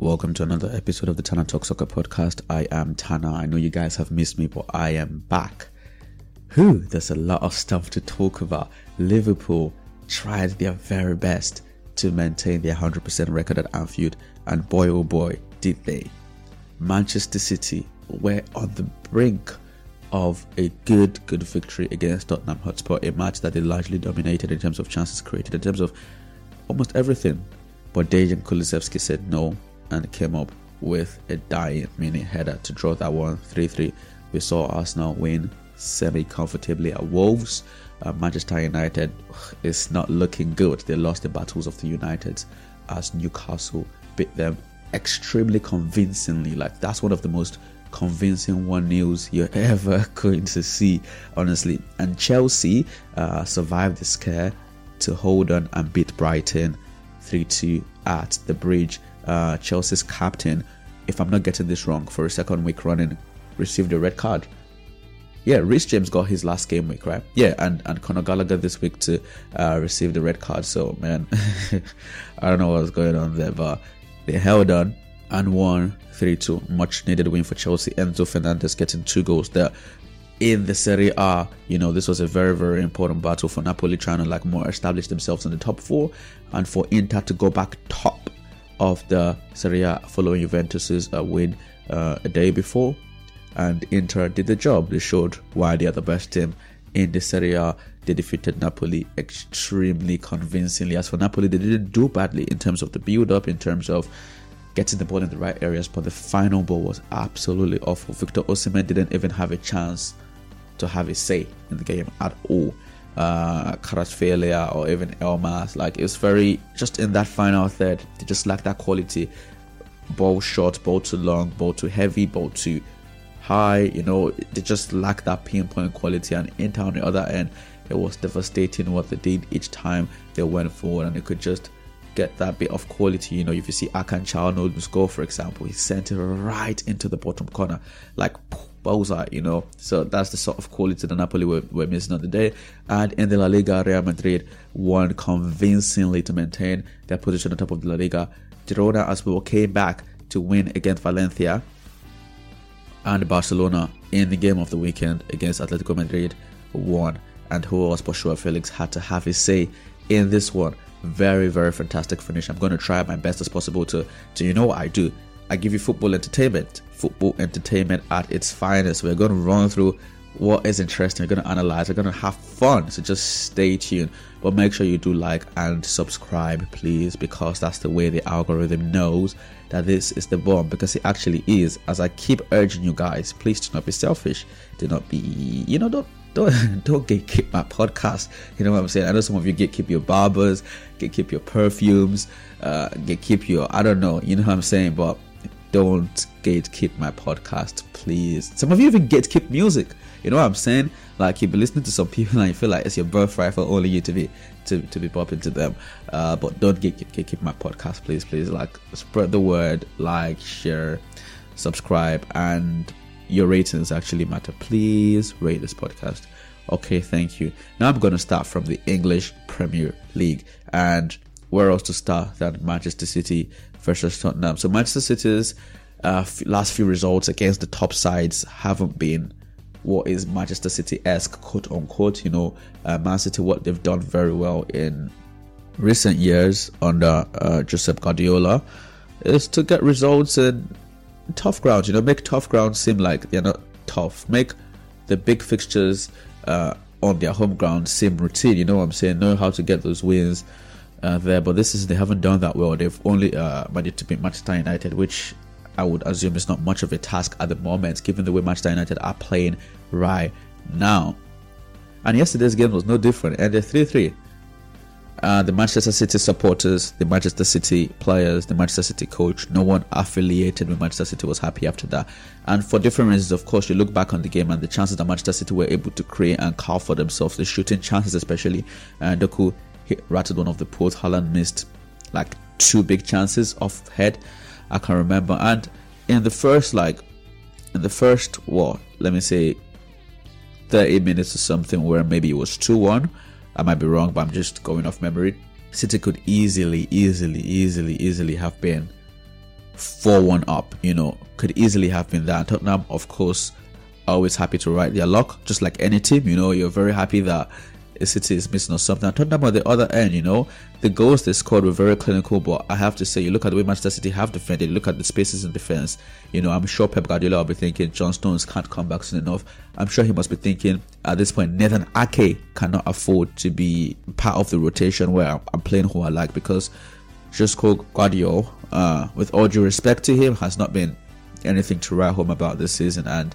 Welcome to another episode of the Tana Talk Soccer podcast. I am Tana. I know you guys have missed me, but I am back. Whew, there's a lot of stuff to talk about. Liverpool tried their very best to maintain their 100% record at Anfield, and boy oh boy, did they. Manchester City were on the brink of a good, good victory against Tottenham Hotspur, a match that they largely dominated in terms of chances created, in terms of almost everything. But Dejan Kulusevski said no, and came up with a dying mini header to draw that one 3 3. We saw Arsenal win semi comfortably at Wolves. Uh, Manchester United is not looking good. They lost the battles of the United as Newcastle beat them extremely convincingly. Like, that's one of the most convincing one news you're ever going to see, honestly. And Chelsea uh, survived the scare to hold on and beat Brighton 3 2 at the bridge uh, Chelsea's captain, if I'm not getting this wrong, for a second week running, received a red card. Yeah, Reece James got his last game week, right? Yeah, and, and Conor Gallagher this week to uh, receive the red card. So, man, I don't know what's going on there, but they held on and won 3 2. Much needed win for Chelsea. Enzo Fernandez getting two goals there in the Serie A, you know, this was a very, very important battle for Napoli trying to like more establish themselves in the top four and for Inter to go back top of the Serie A following Juventus's uh, win uh, a day before. And Inter did the job. They showed why they are the best team in the Serie A. They defeated Napoli extremely convincingly. As for Napoli, they didn't do badly in terms of the build up, in terms of getting the ball in the right areas, but the final ball was absolutely awful. Victor Osimhen didn't even have a chance to have a say in the game at all uh, Kvaratskhelia or even Elmas. Like it's very just in that final third, they just lack that quality. Ball short, ball too long, ball too heavy, ball too high. You know, they just lack that pinpoint quality. And Inter on the other end, it was devastating what they did each time they went forward, and they could just get that bit of quality. You know, if you see Hakan Çalhanoğlu score, for example, he sent it right into the bottom corner, like bullseye, you know. So that's the sort of quality that Napoli were, were missing on the day. And in the La Liga, Real Madrid won convincingly to maintain their position on top of the La Liga. Girona as well came back to win against Valencia and Barcelona in the game of the weekend against Atletico Madrid won. And who was Joao Felix had to have his say in this one. Very, very fantastic finish. I'm going to try my best as possible to, to you know what I do. I give you football entertainment football entertainment at its finest. We're going to run through what is interesting. We're going to analyze. We're going to have fun. So just stay tuned. But make sure you do like and subscribe, please, because that's the way the algorithm knows that this is the bomb. Because it actually is. As I keep urging you guys, please do not be selfish. Do not be, you know, don't don't don't gatekeep my podcast. You know what I'm saying? I know some of you gatekeep your barbers, gatekeep your perfumes, uh, gatekeep your I don't know. You know what I'm saying? But don't gatekeep my podcast, please. Some of you even gatekeep music. You know what I'm saying? Like you've been listening to some people and you feel like it's your birthright for only you to be to, to be popping to them. Uh, but don't gatekeep, gatekeep my podcast, please, please. Like spread the word, like, share, subscribe, and your ratings actually matter. Please rate this podcast. Okay, thank you. Now I'm going to start from the English Premier League. And where else to start than Manchester City versus Tottenham. So Manchester City's uh, last few results against the top sides haven't been what is Manchester City esque, quote unquote. You know, uh, Man City, what they've done very well in recent years under uh, Josep Guardiola is to get results in tough grounds. You know, make tough grounds seem like they're not tough. Make the big fixtures uh, on their home ground seem routine. You know what I'm saying? Know how to get those wins uh, there, but this is they haven't done that well. They've only uh, managed to beat Manchester United, which I would assume is not much of a task at the moment, given the way Manchester United are playing right now. And yesterday's game was no different, and they're 3 3. Uh, the Manchester City supporters, the Manchester City players, the Manchester City coach, no one affiliated with Manchester City was happy after that. And for different reasons, of course, you look back on the game and the chances that Manchester City were able to create and carve for themselves, the shooting chances especially, and Doku hit rattled one of the posts. Haaland missed like two big chances off head. I can remember. And in the first like in the first what let me say 30 minutes or something where maybe it was 2-1 i might be wrong but i'm just going off memory. City could easily easily easily easily have been 4 1 up, you know, could easily have been that. Tottenham, of course, always happy to ride their luck, just like any team, you know, you're very happy that City is missing or something. I'm talking about the other end, you know, the goals they scored were very clinical, but I have to say, you look at the way Manchester City have defended, look at the spaces in defense. You know, I'm sure Pep Guardiola will be thinking John Stones can't come back soon enough. I'm sure he must be thinking at this point Nathan Ake cannot afford to be part of the rotation where I'm playing who I like because Josko Gvardiol, uh, with all due respect to him, has not been anything to write home about this season. And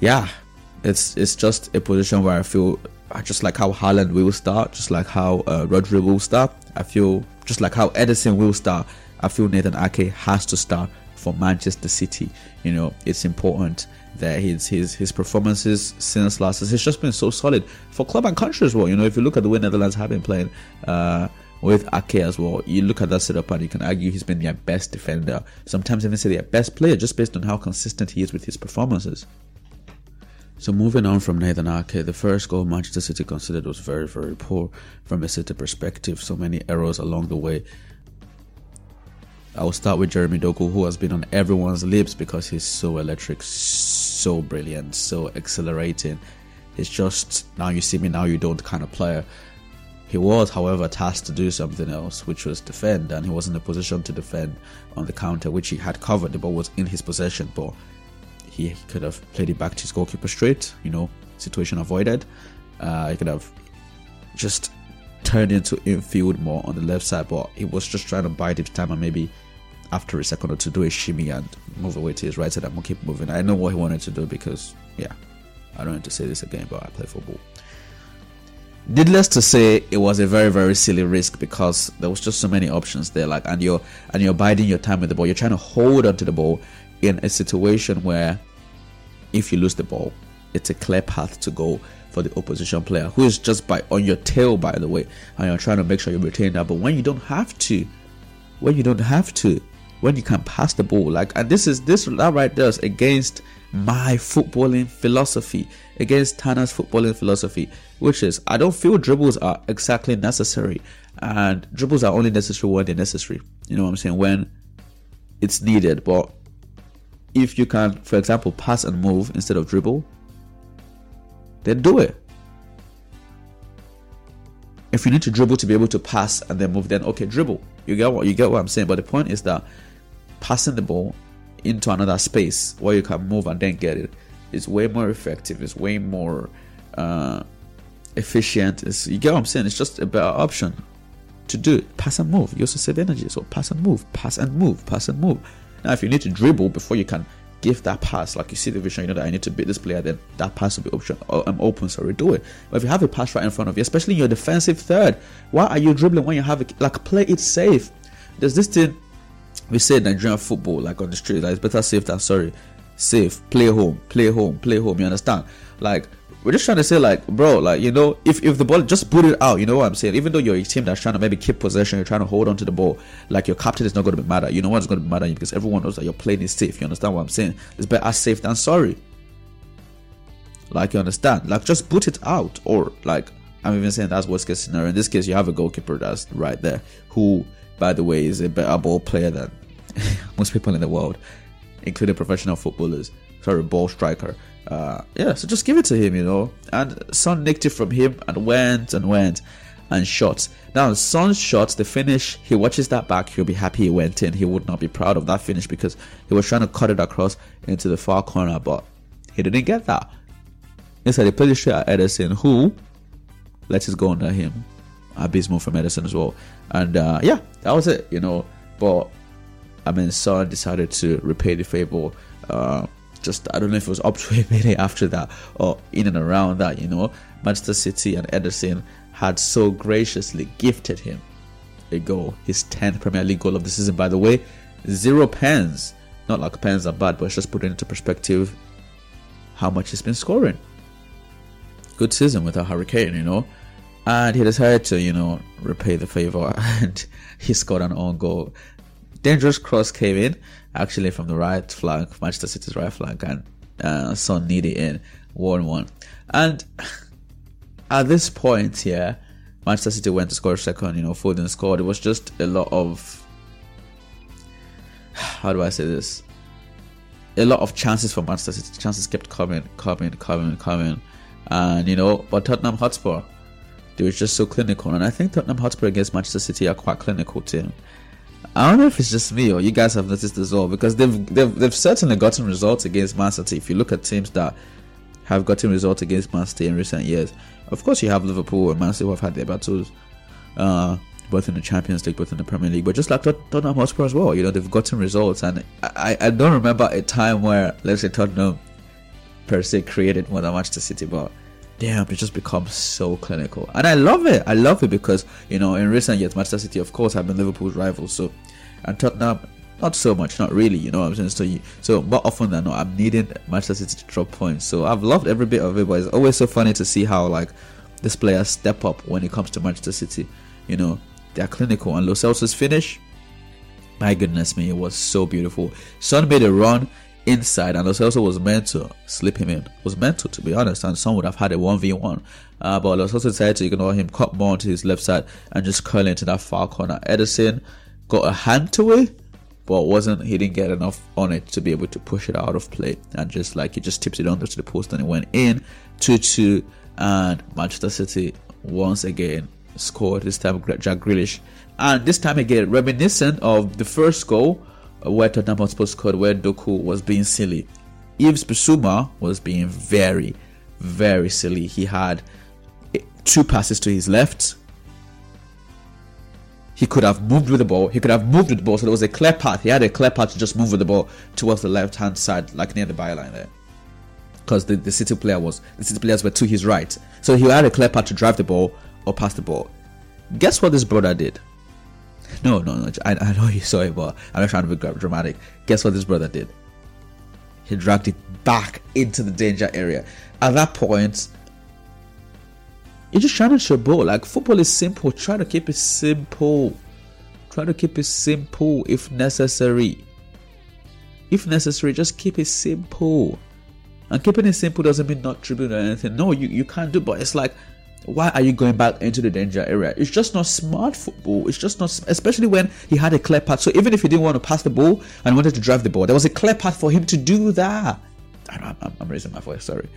yeah, it's it's just a position where I feel just like how Haaland will start, just like how uh, Rodri will start. I feel just like how Ederson will start. I feel Nathan Ake has to start for Manchester City. You know, it's important that his his his performances since last season has just been so solid for club and country as well. You know, if you look at the way Netherlands have been playing. Uh, with Ake as well, you look at that setup and you can argue he's been their best defender. Sometimes even say their best player just based on how consistent he is with his performances. So moving on from Nathan Ake, the first goal Manchester City considered was very, very poor from a City perspective. So many errors along the way. I will start with Jeremy Doku, who has been on everyone's lips because he's so electric, so brilliant, so accelerating. It's just now you see me, now you don't kind of player. He was, however, tasked to do something else, which was defend, and he was in a position to defend on the counter, which he had covered. The ball was in his possession, but he could have played it back to his goalkeeper straight, you know, situation avoided. Uh, he could have just turned into infield more on the left side, but he was just trying to bide his time and maybe after a second or two do a shimmy and move away to his right side and keep moving. I know what he wanted to do because, yeah, I don't need to say this again, but I play football. Needless to say, it was a very very silly risk because there was just so many options there. Like, and you're and you're biding your time with the ball. You're trying to hold onto the ball in a situation where if you lose the ball, it's a clear path to go for the opposition player who is just by on your tail, by the way, and you're trying to make sure you retain that. But when you don't have to, when you don't have to, when you can pass the ball, like and this is this that right there is against my footballing philosophy, against Tana's footballing philosophy, which is I don't feel dribbles are exactly necessary, and dribbles are only necessary when they're necessary. You know what I'm saying? When it's needed, but if you can, for example, pass and move instead of dribble, then do it. If you need to dribble to be able to pass and then move, then okay, dribble. You get what you get what I'm saying. But the point is that passing the ball into another space where you can move and then get it is way more effective. It's way more uh, efficient. It's, you get what I'm saying? It's just a better option to do. It. Pass and move. You also save energy. So pass and move. Pass and move. Pass and move. Now, if you need to dribble before you can give that pass, like you see the vision, you know that I need to beat this player, then that pass will be option. I'm open, sorry, do it. But if you have a pass right in front of you, especially in your defensive third, why are you dribbling when you have it? Like, play it safe. There's this thing we say in Nigerian football, like on the street, like it's better safe than sorry. Safe, play home, play home, play home. You understand? Like we're just trying to say like bro like you know if, if the ball just put it out you know what i'm saying? Even though you're a team that's trying to maybe keep possession you're trying to hold on to the ball like your captain is not going to be mad at you. Know what's going to be mad at you because everyone knows that you're playing is safe. You understand what i'm saying? It's better safe than sorry. Like you understand? Like just put it out or like i'm even saying that's worst case scenario. In this case you have a goalkeeper that's right there who by the way is a better ball player than most people in the world including professional footballers sorry ball striker uh, yeah, so just give it to him, you know. And Son nicked it from him and went and went and shot. Now, Son's shot, the finish, he watches that back, he'll be happy he went in. He would not be proud of that finish because he was trying to cut it across into the far corner, but he didn't get that. Instead, he played it straight at Ederson, who let his go under him. Abysmal from Ederson as well. And uh, yeah, that was it, you know. But I mean, Son decided to repay the favor. Uh, just I don't know if it was up to a minute after that or in and around that, you know, Manchester City and Ederson had so graciously gifted him a goal, his 10th Premier League goal of the season, by the way. Zero pens. Not like pens are bad, but it's just putting into perspective how much he's been scoring. Good season without Harry Kane, you know. And he decided to, you know, repay the favor and he scored an own goal. Dangerous cross came in actually from the right flank, Manchester City's right flank, and uh, Son needed in 1 1. And at this point here, Manchester City went to score second, you know, Foden scored. It was just a lot of how do I say this? A lot of chances for Manchester City. Chances kept coming, coming, coming, coming, and you know, but Tottenham Hotspur, they were just so clinical, and I think Tottenham Hotspur against Manchester City are quite clinical too. I don't know if it's just me or you guys have noticed as well because they've they've, they've certainly gotten results against Man City. If you look at teams that have gotten results against Man City in recent years, of course you have Liverpool and Man City who have had their battles, uh, both in the Champions League, both in the Premier League. But just like Tottenham Hotspur as well, you know they've gotten results, and I I don't remember a time where let's say Tottenham per se created more than Manchester City, but damn, it just becomes so clinical. And I love it. I love it because, you know, in recent years, Manchester City, of course, have been Liverpool's rivals. So, and Tottenham, not so much, not really, you know what I'm saying? So, you, so more often than not, I'm needing Manchester City to drop points. So, I've loved every bit of it, but it's always so funny to see how, like, this players step up when it comes to Manchester City. You know, they're clinical. And Lo Celso's finish, my goodness me, it was so beautiful. Son made a run inside, and Lo Celso was meant to slip him in. Was meant to, to be honest, and Son would have had a one v one. Uh, but Lo Celso decided to ignore him, cut more onto his left side, and just curl into that far corner. Ederson got a hand to it, but wasn't he didn't get enough on it to be able to push it out of play, and just like he just tipped it under to the post, and it went in two two, and Manchester City once again scored. This time Jack Grealish, and this time again reminiscent of the first goal where Tottenham Hotspur scored, where Doku was being silly. Yves Bissouma was being very, very silly. He had two passes to his left. He could have moved with the ball. He could have moved with the ball. So there was a clear path. He had a clear path to just move with the ball towards the left hand side, like near the byline there. Because the, the City player was the City players were to his right. So he had a clear path to drive the ball or pass the ball. Guess what this brother did? No, no, no. I, I know you saw it, but I'm not trying to be dramatic. Guess what this brother did? He dragged it back into the danger area. At that point, you're just trying to show ball. Like football is simple. Try to keep it simple. Try to keep it simple if necessary. If necessary, just keep it simple. And keeping it simple doesn't mean not dribbling or anything. No, you, you can't do, but it's like why are you going back into the danger area? It's just not smart football. It's just not, especially when he had a clear path. So even if he didn't want to pass the ball and wanted to drive the ball, there was a clear path for him to do that. I I'm, I'm raising my voice, sorry.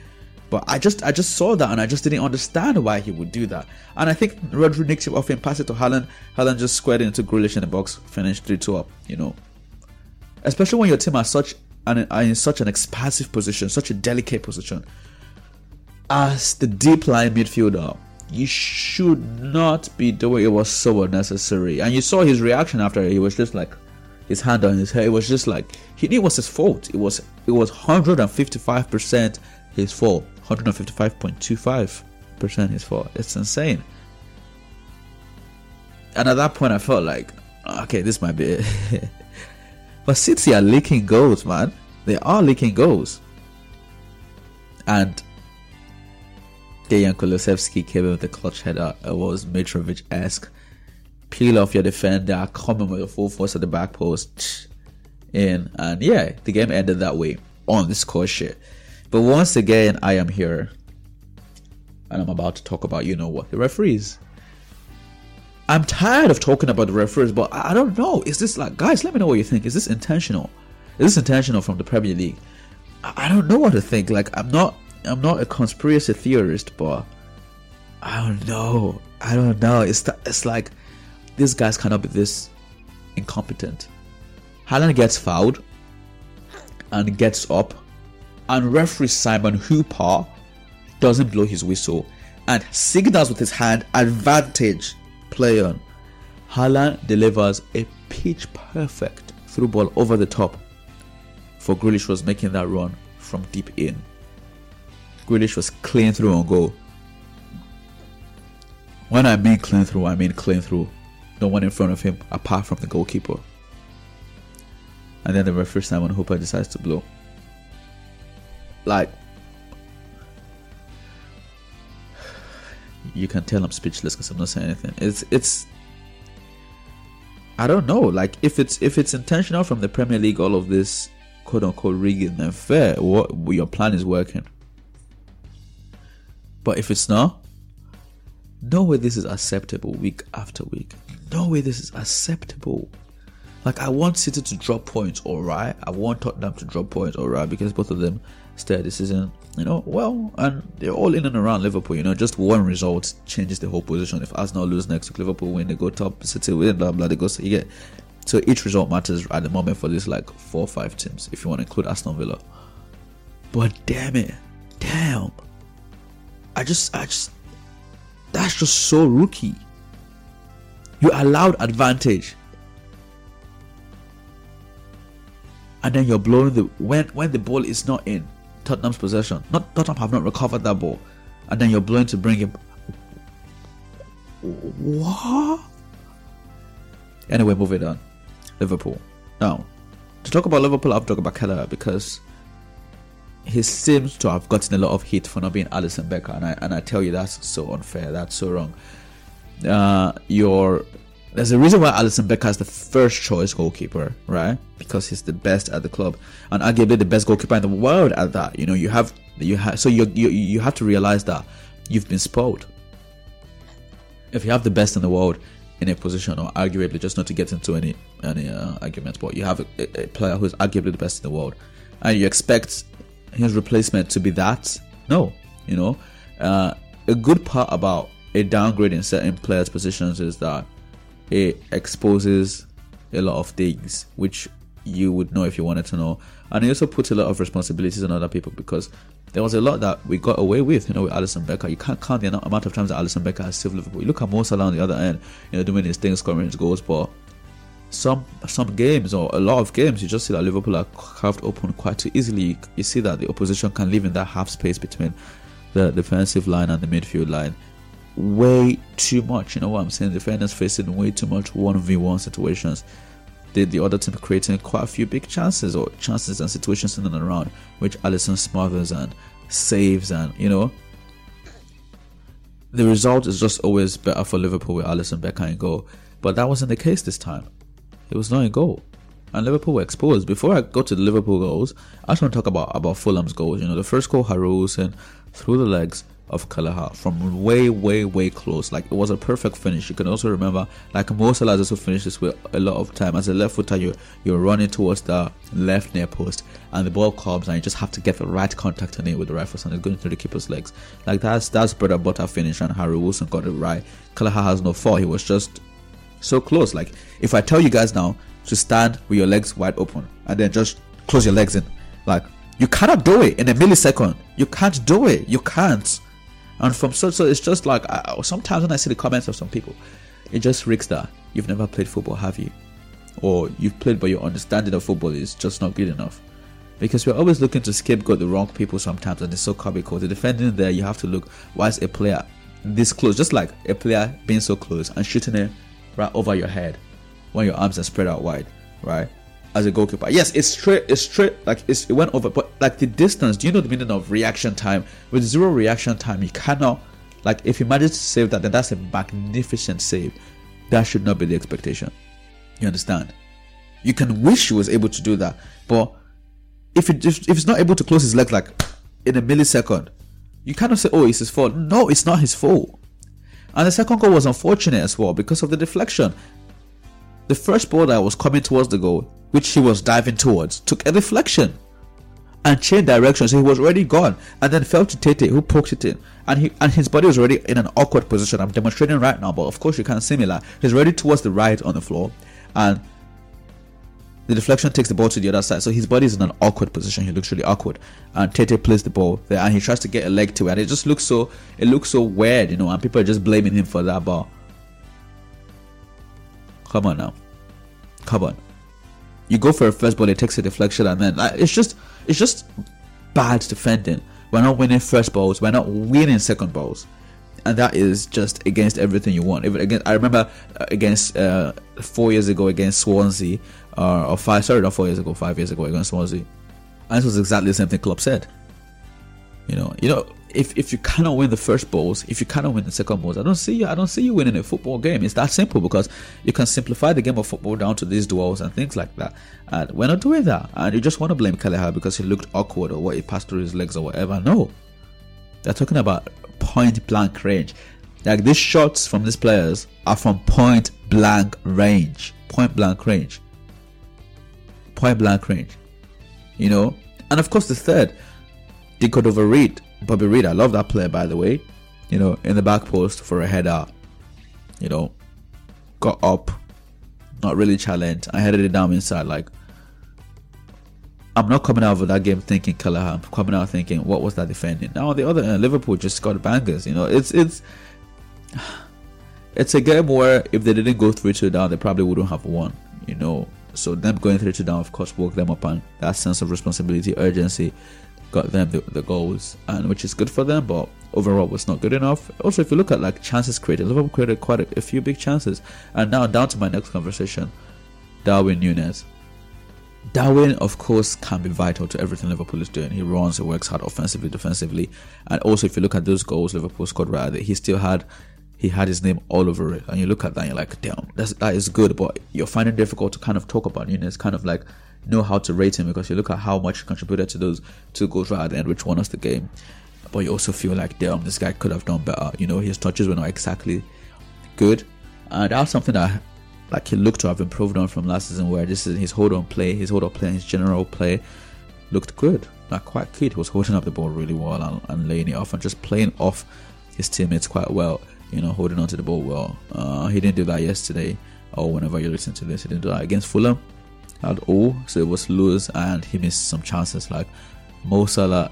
But I just I just saw that and I just didn't understand why he would do that. And I think Rodri nicked it off him, passed it to Haaland. Haaland just squared into Grealish in the box, finished 3 2 up, you know. Especially when your team are such an, are in such an expansive position, such a delicate position as the deep line midfielder, you should not be doing it was so unnecessary. And you saw his reaction after he was just like his hand on his head. It was just like he knew it was his fault. It was it was 155% his fault. 155.25% his fault. It's insane. And at that point I felt like, okay, this might be it. but City are leaking goals, man. They are leaking goals. And Dejan came in with a clutch header. It was Mitrovic esque. Peel off your defender, coming with a full force at the back post. In and yeah, the game ended that way on the score sheet. But once again, I am here and I'm about to talk about you know what the referees. I'm tired of talking about the referees, but I don't know. Is this like, guys? Let me know what you think. Is this intentional? Is this intentional from the Premier League? I don't know what to think. Like, I'm not I'm not a conspiracy theorist, but I don't know. I don't know. It's th- it's like these guys cannot be this incompetent. Haaland gets fouled and gets up, and referee Simon Hooper doesn't blow his whistle and signals with his hand advantage play on. Haaland delivers a pitch perfect through ball over the top for Grealish was making that run from deep in. Grealish was clean through on goal. When I mean clean through, I mean clean through. No one in front of him apart from the goalkeeper. And then the referee Simon Hooper decides to blow. Like, you can tell I'm speechless because I'm not saying anything. It's it's. I don't know. Like if it's if it's intentional from the Premier League, all of this quote unquote rigging, then fair. What your plan is working. But if it's not, no way this is acceptable week after week. No way this is acceptable. Like I want City to drop points, alright. I want Tottenham to drop points, alright, because both of them stay this season, you know, well, and they're all in and around Liverpool. You know, just one result changes the whole position. If Arsenal lose next week, Liverpool win, they go top. City win, blah blah. They go. So get. So each result matters at the moment for these like four or five teams, if you want to include Aston Villa. But damn it, damn. I just, I just, that's just so rookie. You allowed advantage and then you're blowing the when when the ball is not in Tottenham's possession. Not Tottenham have not recovered that ball, and then you're blowing to bring it. What? Anyway, moving on. Liverpool. Now, to talk about Liverpool, I have talked about Kelleher because he seems to have gotten a lot of heat for not being Alisson Becker, and I and I tell you that's so unfair. That's so wrong. Uh, your there's a reason why Alisson Becker is the first choice goalkeeper, right? Because he's the best at the club and arguably the best goalkeeper in the world at that. You know, you have you have so you you you have to realize that you've been spoiled. If you have the best in the world in a position, or arguably just not to get into any any uh, arguments, but you have a, a player who's arguably the best in the world, and you expect his replacement to be that, no, you know, uh, a good part about a downgrade in certain players' positions is that it exposes a lot of things which you would know if you wanted to know. And it also puts a lot of responsibilities on other people because there was a lot that we got away with, you know, with Alisson Becker. You can't count the amount of times that Alisson Becker has saved Liverpool. You look at Mo Salah on the other end, you know, doing his things, scoring his goals, but some some games or a lot of games, you just see that Liverpool are carved open quite too easily. You see that the opposition can live in that half space between the defensive line and the midfield line way too much. You know what I'm saying? Defenders facing way too much 1v1 situations. The, the other team creating quite a few big chances or chances and situations in and around, which Alisson smothers and saves, and you know. The result is just always better for Liverpool with Alisson Becker in goal, but that wasn't the case this time. It was not a goal, and Liverpool were exposed. Before I go to the Liverpool goals, I just want to talk about about Fulham's goals. You know, the first goal, Harry's through the legs, of Kelleher from way, way, way close. Like it was a perfect finish. You can also remember, like Mo Salah also finishes with a lot of time. As a left footer, you you're running towards the left near post, and the ball comes, and you just have to get the right contact on it with the right foot, and it's going through the keeper's legs. Like that's that's and butter finish, and Harry Wilson got it right. Kelleher has no fault. He was just so close. Like if I tell you guys now to stand with your legs wide open and then just close your legs in, like you cannot do it in a millisecond. You can't do it. You can't. And from so so, it's just like I, sometimes when I see the comments of some people, it just reeks that you've never played football, have you? Or you've played, but your understanding of football is just not good enough. Because we're always looking to scapegoat the wrong people sometimes, and it's so comical. The defending there, you have to look. Why is a player this close? Just like a player being so close and shooting it right over your head when your arms are spread out wide, right? as a goalkeeper. Yes, it's straight, it's straight, like it's, it went over, but like the distance, do you know the meaning of reaction time? With zero reaction time, you cannot, like, if you manage to save that, then that's a magnificent save. That should not be the expectation. You understand? You can wish he was able to do that, but if it if, if not able to close his legs like in a millisecond, you cannot say, "Oh, it's his fault." No, it's not his fault. And the second goal was unfortunate as well because of the deflection. The first ball that was coming towards the goal, which he was diving towards, took a deflection and changed direction. So he was already gone and then fell to Tete, who poked it in. And he and his body was already in an awkward position. I'm demonstrating right now, but of course you can't see me like he's ready towards the right on the floor. And the deflection takes the ball to the other side. So his body is in an awkward position. He looks really awkward. And Tete plays the ball there and he tries to get a leg to it. And it just looks so it looks so weird, you know, and people are just blaming him for that ball. Come on now. Come on. You go for a first ball, it takes a deflection, and then like, it's just it's just bad defending. We're not winning first balls. We're not winning second balls, and that is just against everything you want. Even again, I remember uh, against uh, four years ago against Swansea, uh, or five sorry, not four years ago, five years ago against Swansea, and this was exactly the same thing Klopp said. You know, you know, if if you cannot win the first balls, if you cannot win the second balls, I don't see you. I don't see you winning a football game. It's that simple because you can simplify the game of football down to these duels and things like that. And we're not doing that. And you just want to blame Kelleher because he looked awkward or what he passed through his legs or whatever. No, they're talking about point blank range. Like these shots from these players are from point blank range. Point blank range. Point blank range. You know, and of course the third, De Cordova-Reid, Bobby Reid. I love that player by the way. You know, in the back post for a header. You know, got up, not really challenged. I headed it down inside. Like, I'm not coming out of that game thinking Kelleher. I'm coming out thinking, what was that defending? Now the other end, Liverpool just got bangers. You know, it's it's it's a game where if they didn't go three two down, they probably wouldn't have won. You know, so them going three two down, of course, woke them up and that sense of responsibility, urgency, got them the, the goals, and which is good for them. But overall, was not good enough. Also, if you look at like chances created, Liverpool created quite a, a few big chances. And now down to my next conversation, Darwin Nunez. Darwin, of course, can be vital to everything Liverpool is doing. He runs, he works hard offensively, defensively, and also if you look at those goals Liverpool scored, rather he still had he had his name all over it. And you look at that, and you're like, damn, that's, that is good. But you're finding difficult to kind of talk about Nunez, kind of like know how to rate him because you look at how much he contributed to those two goals right at the end, which won us the game. But you also feel like, damn, this guy could have done better. You know, his touches were not exactly good, and that's something that like he looked to have improved on from last season, where this is his hold on play, his hold on play, his general play looked good, like quite good. He was holding up the ball really well and, and laying it off and just playing off his teammates quite well. You know, holding on to the ball well. Uh, he didn't do that yesterday, or whenever you listen to this, he didn't do that against Fulham at all. So it was loose, and he missed some chances. Like Mo Salah,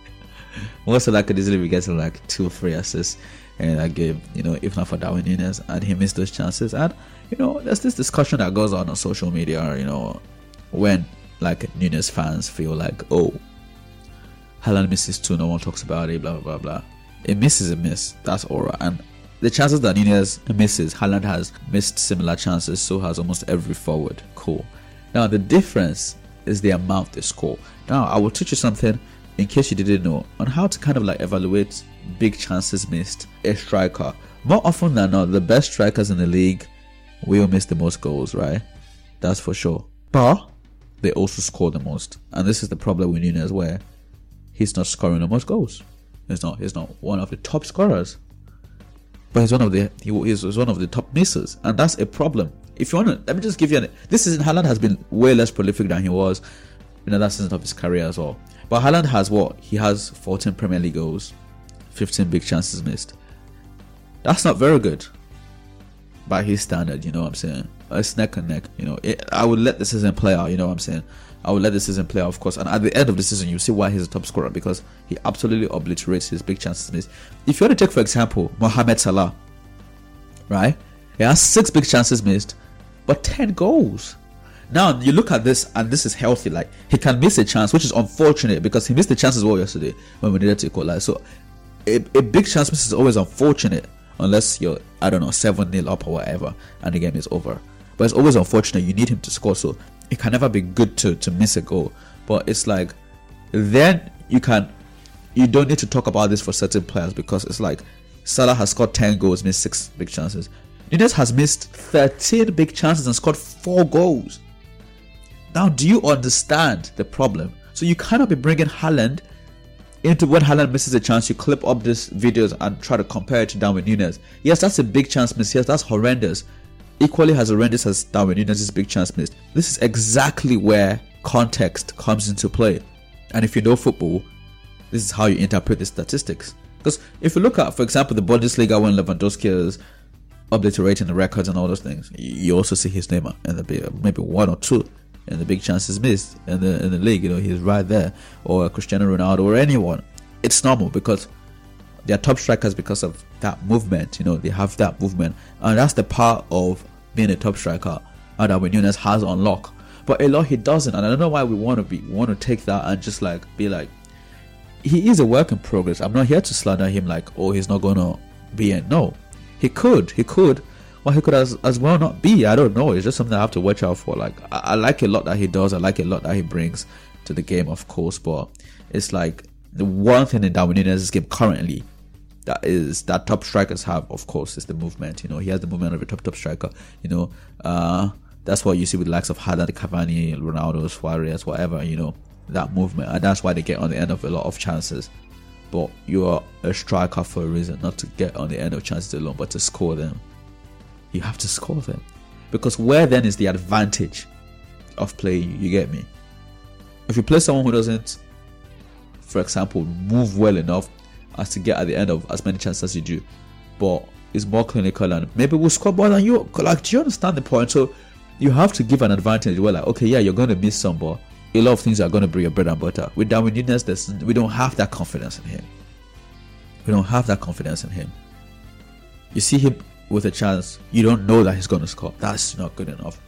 Mo Salah could easily be getting like two or three assists in that game. You know, if not for Darwin Nunez and he missed those chances. And you know, there's this discussion that goes on on social media, you know, when like Nunez fans feel like, oh, Haaland misses two, no one talks about it, blah blah blah blah. It misses a miss, that's alright. And the chances that Nunez misses, Haaland has missed similar chances, so has almost every forward. Cool. Now the difference is the amount they score. Now I will teach you something in case you didn't know on how to kind of like evaluate big chances missed a striker. More often than not, the best strikers in the league will miss the most goals, right? That's for sure. But they also score the most. And this is the problem with Nunez where he's not scoring the most goals. He's not he's not one of the top scorers. But he's one of the he is one of the top missers. And that's a problem. If you want to let me just give you an this season Haaland has been way less prolific than he was in the last season of his career as well. But Haaland has what? He has 14 Premier League goals, 15 big chances missed. That's not very good by his standard, you know what I'm saying? It's neck and neck, you know. It, I would let the season play out, you know what I'm saying? I would let the season play out, of course. And at the end of the season, you see why he's a top scorer because he absolutely obliterates his big chances missed. If you want to take, for example, Mohamed Salah, right? He has six big chances missed, but 10 goals. Now you look at this, and this is healthy. Like he can miss a chance, which is unfortunate because he missed the chance as well yesterday when we needed to equalize. So a, a big chance miss is always unfortunate unless you're I don't know seven nil up or whatever, and the game is over. But it's always unfortunate. You need him to score, so it can never be good to to miss a goal. But it's like then you can you don't need to talk about this for certain players because it's like Salah has scored 10 goals, missed six big chances. Nunez has missed 13 big chances and scored four goals. Now, do you understand the problem? So you cannot be bringing Haaland into when Haaland misses a chance, you clip up these videos and try to compare it to Darwin Nunez. Yes, that's a big chance miss. Yes, that's horrendous. Equally as horrendous as Darwin Nunez's big chance missed. This is exactly where context comes into play. And if you know football, this is how you interpret the statistics. Because if you look at, for example, the Bundesliga when Lewandowski is obliterating the records and all those things, you also see his name in the maybe one or two and the big chances missed in the in the league. You know, he's right there, or Cristiano Ronaldo, or anyone. It's normal because they're top strikers because of that movement. You know, they have that movement, and that's the part of being a top striker. And Darwin Nunez has on lock, but a lot he doesn't, and I don't know why we want to be want to take that and just like be like, he is a work in progress. I'm not here to slander him like, oh, he's not gonna be in. No, he could, he could, well, he could as, as well not be. I don't know. It's just something I have to watch out for. Like, I, I like a lot that he does. I like a lot that he brings to the game, of course. But it's like the one thing in Darwin Nunez's game currently that is that top strikers have, of course, is the movement. You know, he has the movement of a top top striker. You know, uh, that's what you see with the likes of Haaland, Cavani, Ronaldo, Suarez, whatever. You know, that movement, and that's why they get on the end of a lot of chances. But you are a striker for a reason, not to get on the end of chances alone, but to score them you have to score them. Because where then is the advantage of playing you. You get me? If you play someone who doesn't, for example, move well enough as to get at the end of as many chances as you do, but is more clinical and maybe we'll score more than you. Like, do you understand the point? So you have to give an advantage. Well, like, okay, yeah, you're going to miss some, but a lot of things are going to be your bread and butter. With Darwin Nunez, we don't have that confidence in him. We don't have that confidence in him. You see him with a chance, you don't know that he's going to score. That's not good enough.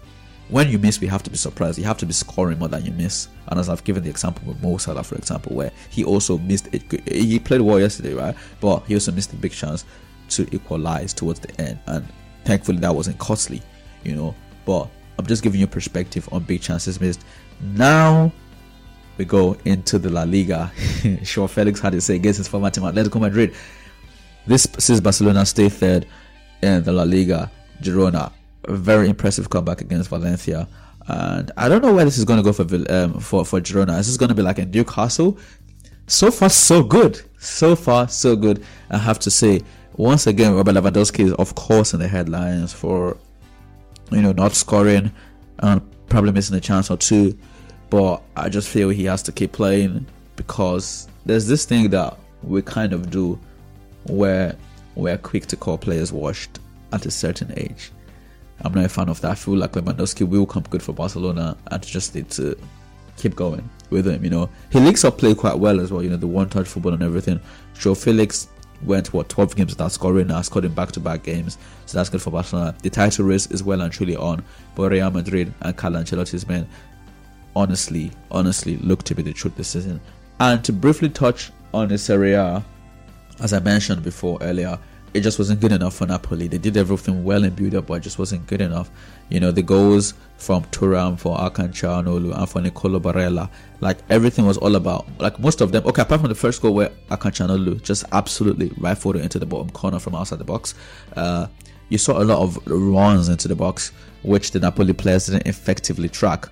When you miss, we have to be surprised. You have to be scoring more than you miss. And as I've given the example with Mo Salah, for example, where he also missed it. He played well yesterday, right? But he also missed a big chance to equalize towards the end. And thankfully, that wasn't costly, you know. But I'm just giving you perspective on big chances missed. Now we go into the La Liga. sure, Felix had to say against his former team, Atletico Madrid. This sees Barcelona stay third in the La Liga. Girona, very impressive comeback against Valencia. And I don't know where this is going to go for um, for for Girona. Is this going to be like a Newcastle? So far, so good. So far, so good. I have to say, once again, Robert Lewandowski is of course in the headlines for you know not scoring and probably missing a chance or two. But I just feel he has to keep playing because there's this thing that we kind of do where we're quick to call players washed at a certain age. I'm not a fan of that. I feel like Lewandowski will come good for Barcelona and just need to keep going with him. You know, he links up play quite well as well. You know, the one-touch football and everything. Joao Felix went what 12 games without scoring now, scored in back-to-back games, so that's good for Barcelona. The title race is well and truly on, but Real Madrid and Carlo Ancelotti's men honestly, honestly look to be the truth this season. And to briefly touch on the Serie A, as I mentioned before earlier, it just wasn't good enough for Napoli. They did everything well in build up, but it just wasn't good enough. You know, the goals from Thuram for Hakan Calhanoglu and for Nicolo Barella, like everything was all about, like most of them, okay, apart from the first goal where Hakan Calhanoglu just absolutely right footed into the bottom corner from outside the box. Uh, you saw a lot of runs into the box, which the Napoli players didn't effectively track,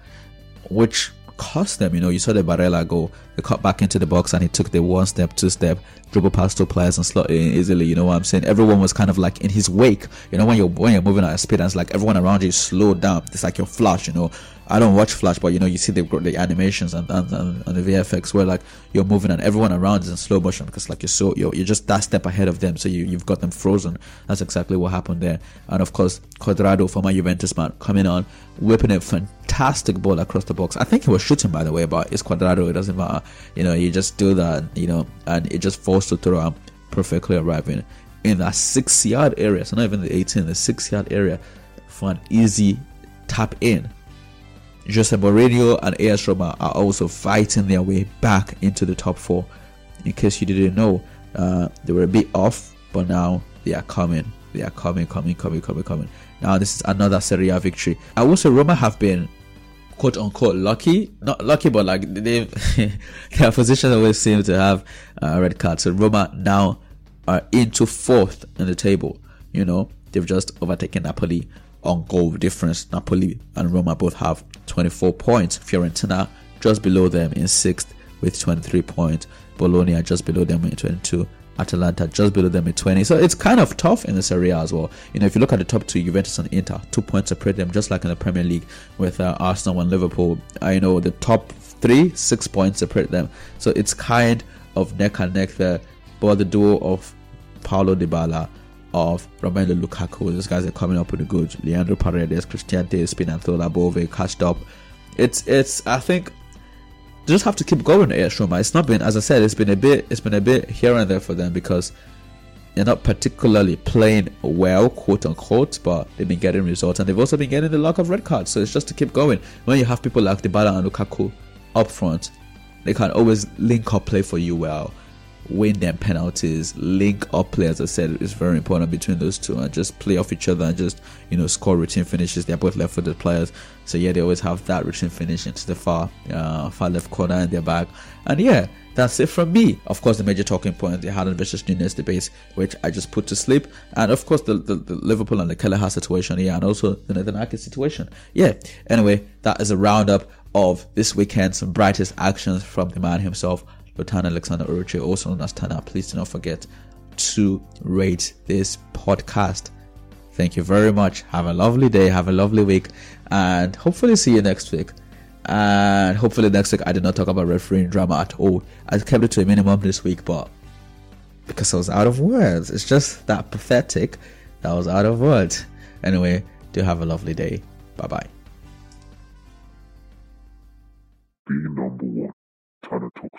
which cost them. You know, you saw the Barella go, they cut back into the box and he took the one step, two step, dribble past two players and slot in easily. You know what I'm saying? Everyone was kind of like in his wake. You know, when you're when you're moving at a speed and it's like everyone around you slowed down. It's like your flash, you know. I don't watch Flash, but you know, you see the the animations and, and, and, the VFX where like you're moving and everyone around is in slow motion because like you're so you're, you're just that step ahead of them, so you you've got them frozen. That's exactly what happened there. And of course, Cuadrado, former Juventus man, coming on, whipping a fantastic ball across the box. I think he was shooting by the way, but it's Cuadrado. It doesn't matter. You know, you just do that, you know, and it just falls to Thuram perfectly arriving in that six yard area. So not even the 18, the six yard area for an easy tap in Jose Mourinho and AS Roma are also fighting their way back into the top four. In case you didn't know, uh, they were a bit off, but now they are coming. They are coming, coming, coming, coming, coming. Now this is another Serie A victory. I will say Roma have been quote unquote lucky, not lucky, but like they've their position always seem to have a red card. So Roma now are into fourth in the table. You know they've just overtaken Napoli on goal difference. Napoli and Roma both have 24 points. Fiorentina just below them in sixth with 23 points. Bologna just below them with 22. Atalanta just below them with 20. So it's kind of tough in this area as well. You know, if you look at the top two, Juventus and Inter, two points separate them, just like in the Premier League with uh, Arsenal and Liverpool. I know the top three, six points separate them. So it's kind of neck and neck there. But the duo of Paulo Dybala of Romelu Lukaku. These guys are coming up with a good. Leandro Paredes, Cristante, Spinazzola, Bove, catched up. It's it's I think just have to keep going at. It's not been as I said, it's been a bit it's been a bit here and there for them because they're not particularly playing well, quote unquote, but they've been getting results and they've also been getting the luck of red cards. So it's just to keep going. When you have people like Dybala and Lukaku up front, they can always link up play for you well win their penalties, link up play, as I said, is very important between those two and just play off each other and just, you know, score routine finishes. They're both left footed players. So yeah, they always have that routine finish into the far uh, far left corner in their back. And yeah, that's it from me. Of course, the major talking point, the Haaland versus Nunez debate, which I just put to sleep. And of course, the, the, the Liverpool and the Kelleher situation, yeah, and also the Nathan Ake situation. Yeah, anyway, that is a roundup of this weekend's brightest actions from the man himself, Lutana Alexander Oroche, also known as Tana. Please do not forget to rate this podcast. Thank you very much. Have a lovely day. Have a lovely week. And hopefully see you next week. And hopefully next week I did not talk about refereeing drama at all. I kept it to a minimum this week, but because I was out of words, it's just that pathetic that I was out of words. Anyway, do have a lovely day. Bye bye. Number one, Tana Talk.